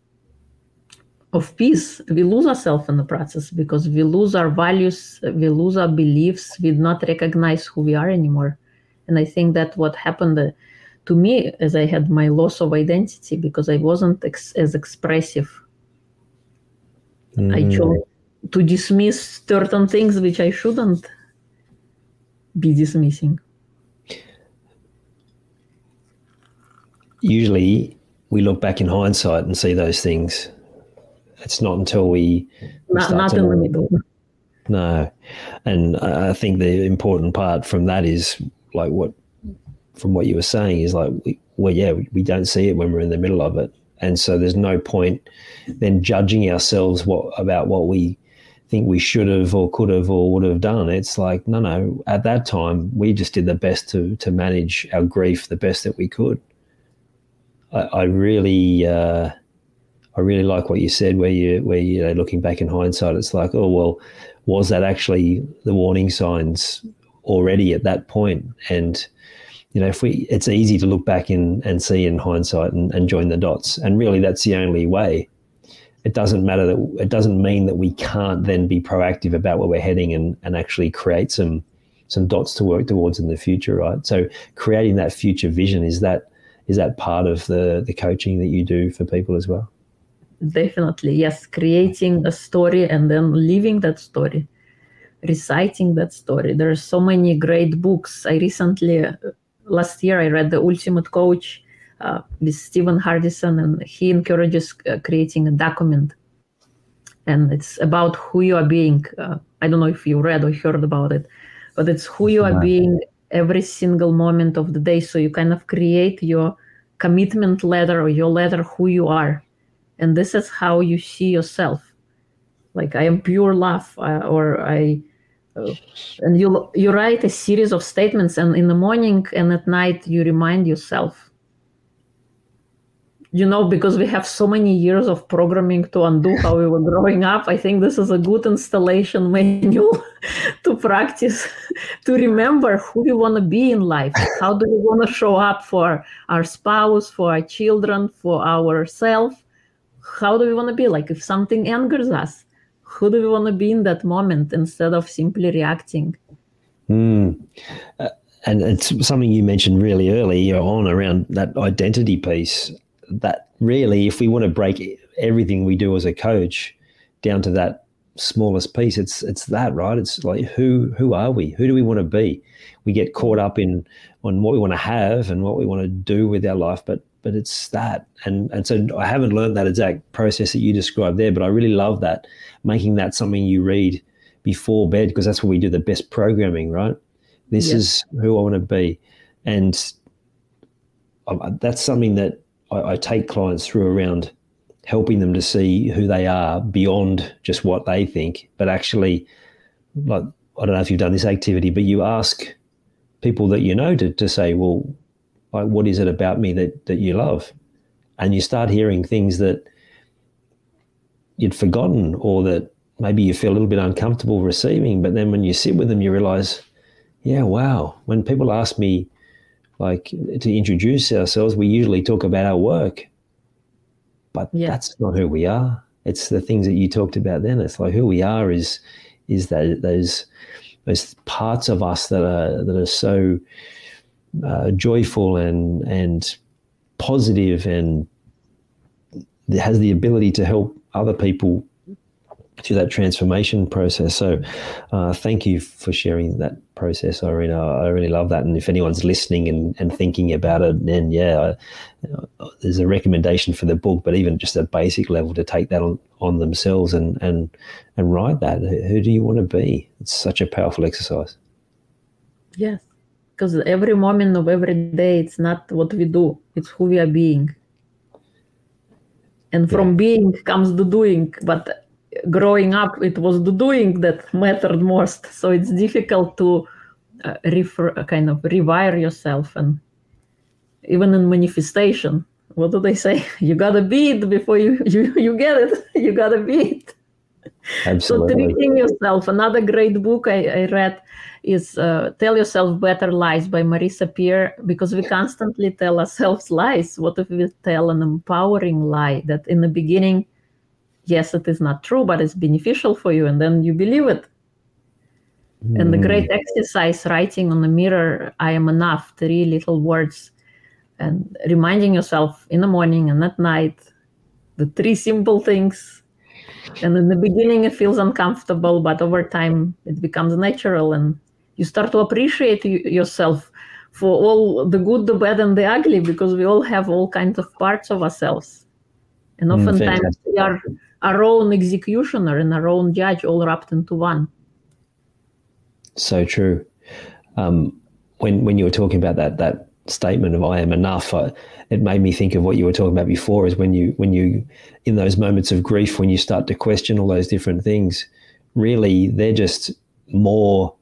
of peace we lose ourselves in the process because we lose our values we lose our beliefs we do not recognize who we are anymore. And i think that what happened uh, to me as i had my loss of identity because i wasn't ex- as expressive. Mm. i chose to dismiss certain things which I shouldn't be dismissing. Usually, we look back in hindsight and see those things. It's not until we, we not, not in the middle. No, and I think the important part from that is like what, from what you were saying is like, we, well, yeah, we don't see it when we're in the middle of it, and so there's no point then judging ourselves what about what we think we should have or could have or would have done. It's like, no, no, at that time, we just did the best to, to manage our grief the best that we could. I, I really, uh, I really like what you said, where you, where you know, looking back in hindsight, it's like, oh well, was that actually the warning signs already at that point? And you know, if we, it's easy to look back in and see in hindsight and, and join the dots, and really, that's the only way it doesn't matter that it doesn't mean that we can't then be proactive about where we're heading and, and actually create some some dots to work towards in the future, right? So creating that future vision is that is that part of the the coaching that you do for people as well? Definitely, yes. Creating a story and then living that story, reciting that story. There are so many great books. I recently, uh, last year, I read The Ultimate Coach uh, with Stephen Hardison, and he encourages uh, creating a document. And it's about who you are being. Uh, I don't know if you read or heard about it, but it's who you are being every single moment of the day. So you kind of create your commitment letter or your letter who you are. And this is how you see yourself. Like I am pure love, uh, or I, uh, and you you write a series of statements, and in the morning and at night you remind yourself you know, because we have so many years of programming to undo how we were growing up, I think this is a good installation manual to practice, to remember who we want to be in life. How do we want to show up for our spouse, for our children, for ourselves? How do we want to be? Like if something angers us, who do we want to be in that moment instead of simply reacting? Mm. Uh, and it's something you mentioned really early on around that identity piece that really, if we want to break everything we do as a coach down to that smallest piece, it's it's that right. It's like who who are we? Who do we want to be? We get caught up in on what we want to have and what we want to do with our life, but but it's that. And and so I haven't learned that exact process that you described there, but I really love that making that something you read before bed because that's where we do the best programming, right? This is who I want to be, and uh, that's something that I, I take clients through around helping them to see who they are beyond just what they think, but actually, like I don't know if you've done this activity, but you ask people that you know to, to say, well, like what is it about me that that you love? And you start hearing things that you'd forgotten or that maybe you feel a little bit uncomfortable receiving but then when you sit with them you realize yeah wow. When people ask me like to introduce ourselves we usually talk about our work. But yeah. that's not who we are. It's the things that you talked about then. It's like who we are is is that those those parts of us that are that are so uh, joyful and and positive and has the ability to help other people through that transformation process. So, uh, thank you for sharing that process, Irina. I really love that. And if anyone's listening and, and thinking about it, then yeah, I, there's a recommendation for the book, but even just a basic level to take that on, on themselves and, and, and write that. Who do you want to be? It's such a powerful exercise. Yes because every moment of every day it's not what we do it's who we are being and from yeah. being comes the doing but growing up it was the doing that mattered most. So it's difficult to uh, refer, uh, kind of rewire yourself and even in manifestation. What do they say? You gotta be it before you you, you get it. You gotta be it Absolutely. so tricking yourself. Another great book i, I read is uh, Tell Yourself Better Lies by Marisa Peer because we constantly tell ourselves lies. What if we tell an empowering lie that in the beginning, yes, it is not true, but it's beneficial for you, and then you believe it? Mm. And the great mm. exercise writing on the mirror, I am enough, three little words, and reminding yourself in the morning and at night the three simple things and in the beginning it feels uncomfortable but over time it becomes natural and you start to appreciate yourself for all the good, the bad, and the ugly, because we all have all kinds of parts of ourselves. And mm, oftentimes mm, we are our own executioner and our own judge, all wrapped into one. So true. Um, when when you were talking about that that statement of "I am enough," uh, it made me think of what you were talking about before. Is when you when you in those moments of grief, when you start to question all those different things, really they're just more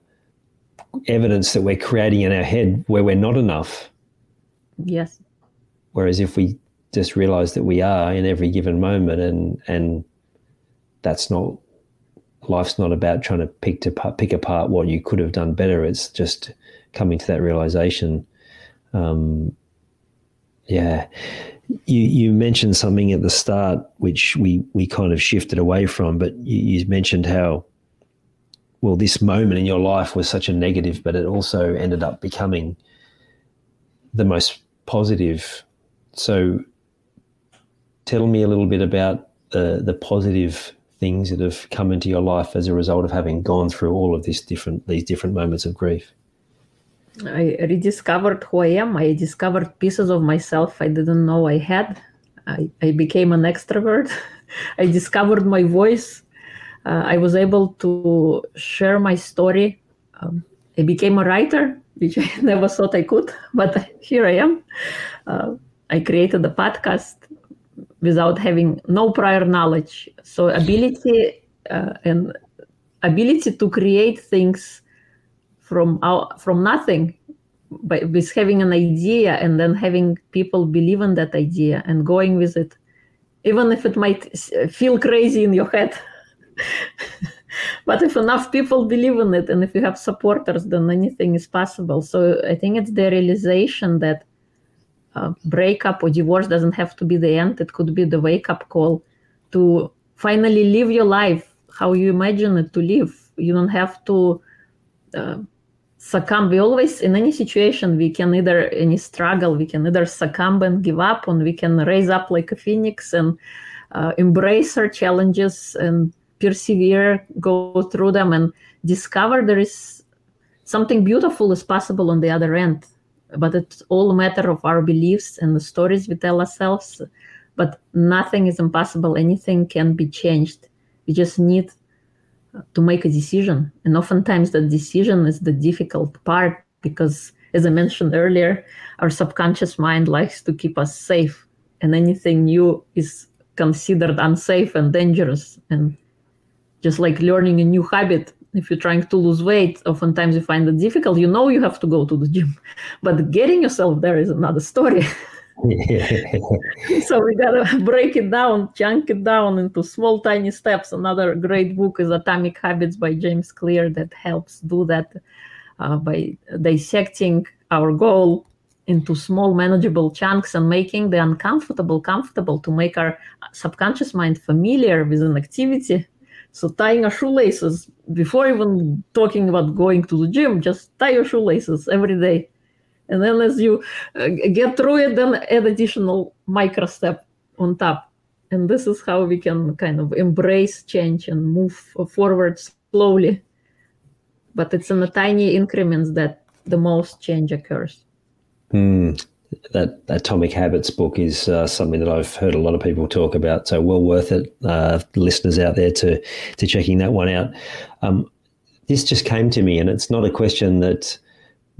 evidence that we're creating in our head where we're not enough. Yes. Whereas if we just realize that we are in every given moment and and that's not life's not about trying to pick to pick apart what you could have done better. It's just coming to that realization. Um, yeah. You you mentioned something at the start which we we kind of shifted away from but you, you mentioned how well, this moment in your life was such a negative, but it also ended up becoming the most positive. So, tell me a little bit about the the positive things that have come into your life as a result of having gone through all of this different these different moments of grief. I rediscovered who I am. I discovered pieces of myself I didn't know I had. I, I became an extrovert. I discovered my voice uh, I was able to share my story. Um, I became a writer, which I never thought I could, but here I am. Uh, I created a podcast without having no prior knowledge. So ability uh, and ability to create things from our, from nothing, by with having an idea and then having people believe in that idea and going with it, even if it might feel crazy in your head. but if enough people believe in it and if you have supporters, then anything is possible. So I think it's the realization that breakup or divorce doesn't have to be the end. It could be the wake up call to finally live your life how you imagine it to live. You don't have to uh, succumb. We always, in any situation, we can either, any struggle, we can either succumb and give up, and we can raise up like a phoenix and uh, embrace our challenges and persevere, go through them, and discover there is something beautiful is possible on the other end. But it's all a matter of our beliefs and the stories we tell ourselves. But nothing is impossible. Anything can be changed. We just need to make a decision. And oftentimes, that decision is the difficult part because, as I mentioned earlier, our subconscious mind likes to keep us safe, and anything new is considered unsafe and dangerous. And just like learning a new habit if you're trying to lose weight, oftentimes you find it difficult. You know you have to go to the gym, but getting yourself there is another story. so we gotta break it down, chunk it down into small, tiny steps. Another great book is Atomic Habits by James Clear that helps do that uh, by dissecting our goal into small, manageable chunks and making the uncomfortable comfortable to make our subconscious mind familiar with an activity. So tying our shoelaces before even talking about going to the gym, just tie your shoelaces every day. And then as you uh, get through it then add additional micro step on top. And this is how we can kind of embrace change and move forward slowly. But it's in the tiny increments that the most change occurs. Mm, that atomic habits book is uh, something that i've heard a lot of people talk about so well worth it uh, listeners out there to to checking that one out um, this just came to me and it's not a question that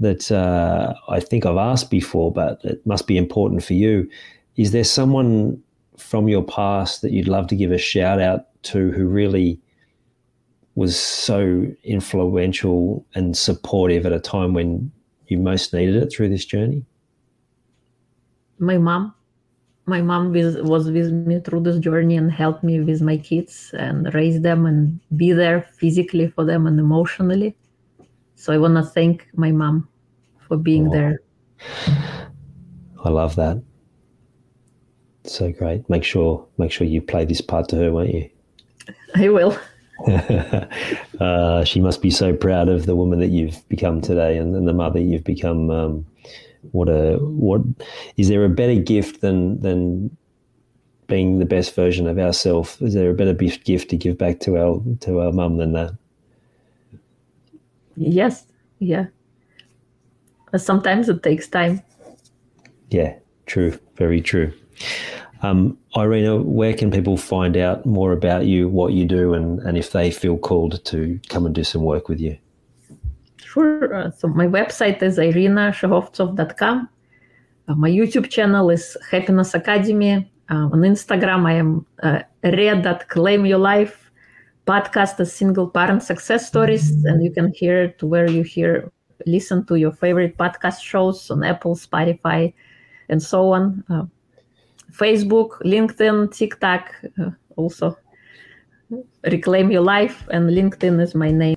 that uh, I think I've asked before, but it must be important for you. Is there someone from your past that you'd love to give a shout out to who really was so influential and supportive at a time when you most needed it through this journey? My mom. My mom was with me through this journey and helped me with my kids and raise them and be there physically for them and emotionally. So I want to thank my mom for being oh. there. I love that. So great. Make sure make sure you play this part to her, won't you? I will. uh, she must be so proud of the woman that you've become today and, and the mother you've become. Um, what a what is there a better gift than than being the best version of ourselves? Is there a better gift to give back to our to our mum than that? Yes, yeah. Sometimes it takes time. Yeah, true. Very true. Um, Irina, where can people find out more about you, what you do, and, and if they feel called to come and do some work with you? So my website is irinashehovsov.com. My YouTube channel is Happiness Academy. On Instagram, I am uh, podcast as single parent success stories. And you can hear it where you hear listen to your favorite podcast shows on apple spotify and so on. Uh, facebook linkedin tiktok uh, also reclaim your life and linkedin is my name